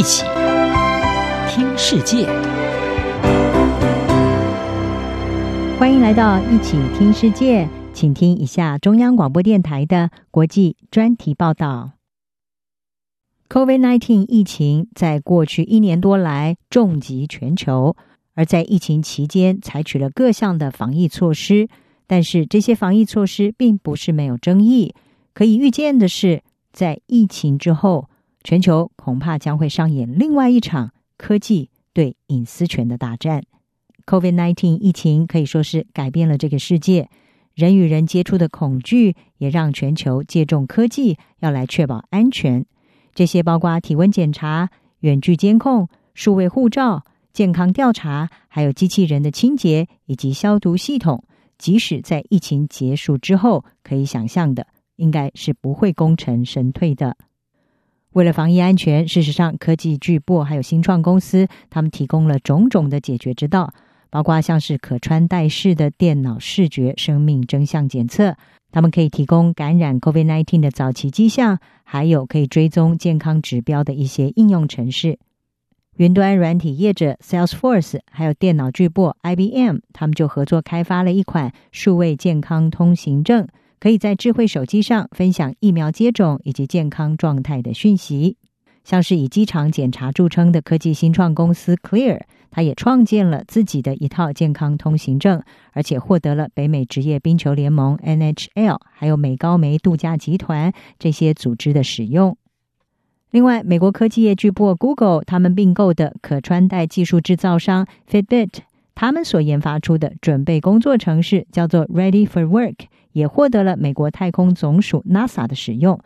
一起听世界，欢迎来到一起听世界，请听一下中央广播电台的国际专题报道。COVID-19 疫情在过去一年多来重击全球，而在疫情期间采取了各项的防疫措施，但是这些防疫措施并不是没有争议。可以预见的是，在疫情之后，全球恐怕将会上演另外一场科技对隐私权的大战。COVID-19 疫情可以说是改变了这个世界，人与人接触的恐惧也让全球借重科技，要来确保安全。这些包括体温检查、远距监控、数位护照、健康调查，还有机器人的清洁以及消毒系统，即使在疫情结束之后，可以想象的，应该是不会功成身退的。为了防疫安全，事实上，科技巨擘还有新创公司，他们提供了种种的解决之道，包括像是可穿戴式的电脑视觉生命征象检测，他们可以提供感染 COVID-19 的早期迹象，还有可以追踪健康指标的一些应用程式。云端软体业者 Salesforce 还有电脑巨擘 IBM，他们就合作开发了一款数位健康通行证。可以在智慧手机上分享疫苗接种以及健康状态的讯息，像是以机场检查著称的科技新创公司 Clear，它也创建了自己的一套健康通行证，而且获得了北美职业冰球联盟 NHL 还有美高梅度假集团这些组织的使用。另外，美国科技业巨擘 Google 他们并购的可穿戴技术制造商 Fitbit，他们所研发出的准备工作程式叫做 Ready for Work。也获得了美国太空总署 NASA 的使用，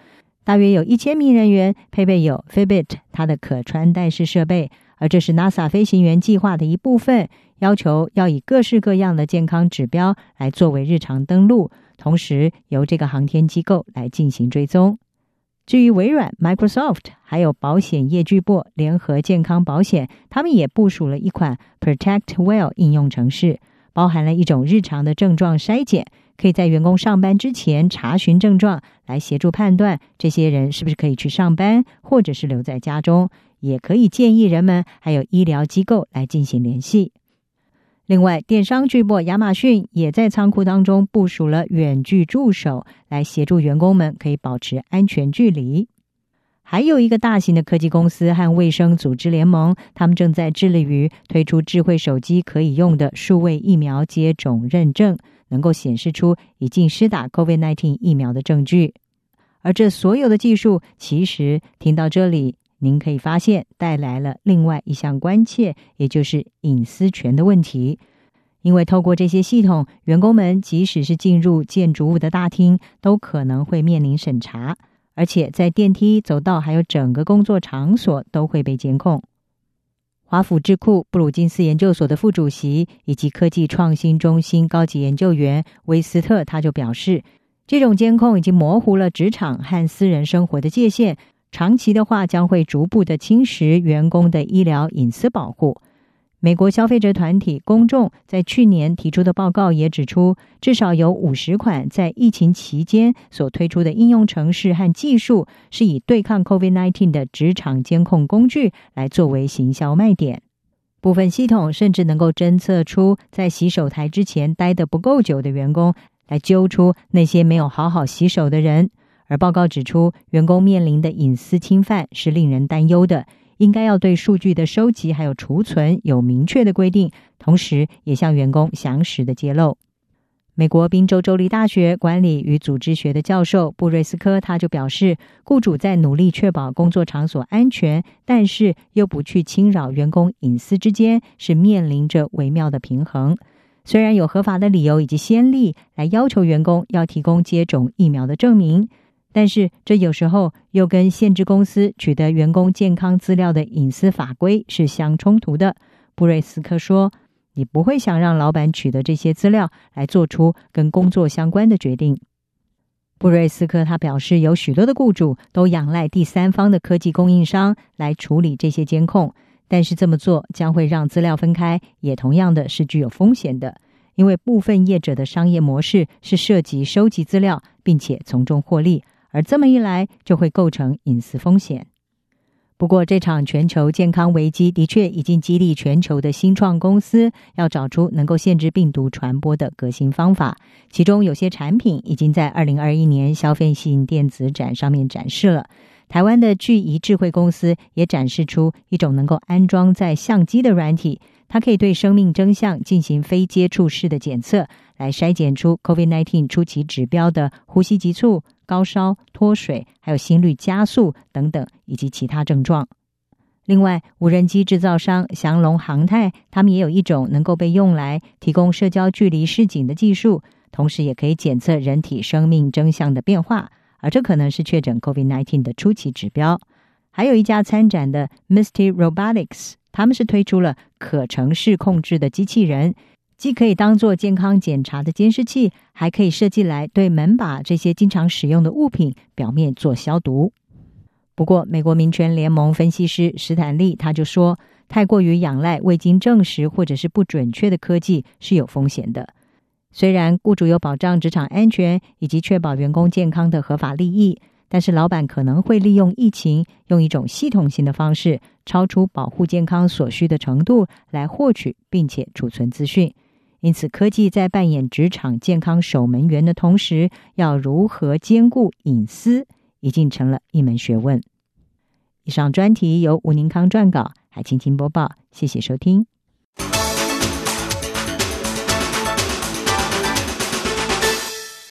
大约有一千名人员配备有 Fitbit 它的可穿戴式设备，而这是 NASA 飞行员计划的一部分，要求要以各式各样的健康指标来作为日常登录，同时由这个航天机构来进行追踪。至于微软、Microsoft 还有保险业巨擘联合健康保险，他们也部署了一款 Protect Well 应用程式，包含了一种日常的症状筛检。可以在员工上班之前查询症状，来协助判断这些人是不是可以去上班，或者是留在家中。也可以建议人们还有医疗机构来进行联系。另外，电商巨擘亚马逊也在仓库当中部署了远距助手，来协助员工们可以保持安全距离。还有一个大型的科技公司和卫生组织联盟，他们正在致力于推出智慧手机可以用的数位疫苗接种认证。能够显示出已经施打 COVID-19 疫苗的证据，而这所有的技术，其实听到这里，您可以发现带来了另外一项关切，也就是隐私权的问题。因为透过这些系统，员工们即使是进入建筑物的大厅，都可能会面临审查，而且在电梯、走道还有整个工作场所都会被监控。华府智库布鲁金斯研究所的副主席以及科技创新中心高级研究员威斯特，他就表示，这种监控已经模糊了职场和私人生活的界限，长期的话将会逐步的侵蚀员工的医疗隐私保护。美国消费者团体公众在去年提出的报告也指出，至少有五十款在疫情期间所推出的应用程式和技术，是以对抗 COVID-19 的职场监控工具来作为行销卖点。部分系统甚至能够侦测出在洗手台之前待得不够久的员工，来揪出那些没有好好洗手的人。而报告指出，员工面临的隐私侵犯是令人担忧的。应该要对数据的收集还有储存有明确的规定，同时也向员工详实的揭露。美国宾州州立大学管理与组织学的教授布瑞斯科他就表示，雇主在努力确保工作场所安全，但是又不去侵扰员工隐私之间，是面临着微妙的平衡。虽然有合法的理由以及先例来要求员工要提供接种疫苗的证明。但是，这有时候又跟限制公司取得员工健康资料的隐私法规是相冲突的。布瑞斯克说：“你不会想让老板取得这些资料来做出跟工作相关的决定。”布瑞斯克他表示，有许多的雇主都仰赖第三方的科技供应商来处理这些监控，但是这么做将会让资料分开，也同样的是具有风险的，因为部分业者的商业模式是涉及收集资料，并且从中获利。而这么一来，就会构成隐私风险。不过，这场全球健康危机的确已经激励全球的新创公司要找出能够限制病毒传播的革新方法。其中有些产品已经在二零二一年消费性电子展上面展示了。台湾的聚宜智慧公司也展示出一种能够安装在相机的软体，它可以对生命征象进行非接触式的检测，来筛检出 COVID-19 初期指标的呼吸急促。高烧、脱水，还有心率加速等等，以及其他症状。另外，无人机制造商翔龙航太，他们也有一种能够被用来提供社交距离示警的技术，同时也可以检测人体生命征象的变化，而这可能是确诊 COVID-19 的初期指标。还有一家参展的 Misty Robotics，他们是推出了可程式控制的机器人。既可以当做健康检查的监视器，还可以设计来对门把这些经常使用的物品表面做消毒。不过，美国民权联盟分析师史坦利他就说，太过于仰赖未经证实或者是不准确的科技是有风险的。虽然雇主有保障职场安全以及确保员工健康的合法利益，但是老板可能会利用疫情，用一种系统性的方式，超出保护健康所需的程度来获取并且储存资讯。因此，科技在扮演职场健康守门员的同时，要如何兼顾隐私，已经成了一门学问。以上专题由吴宁康撰稿，海青青播报，谢谢收听。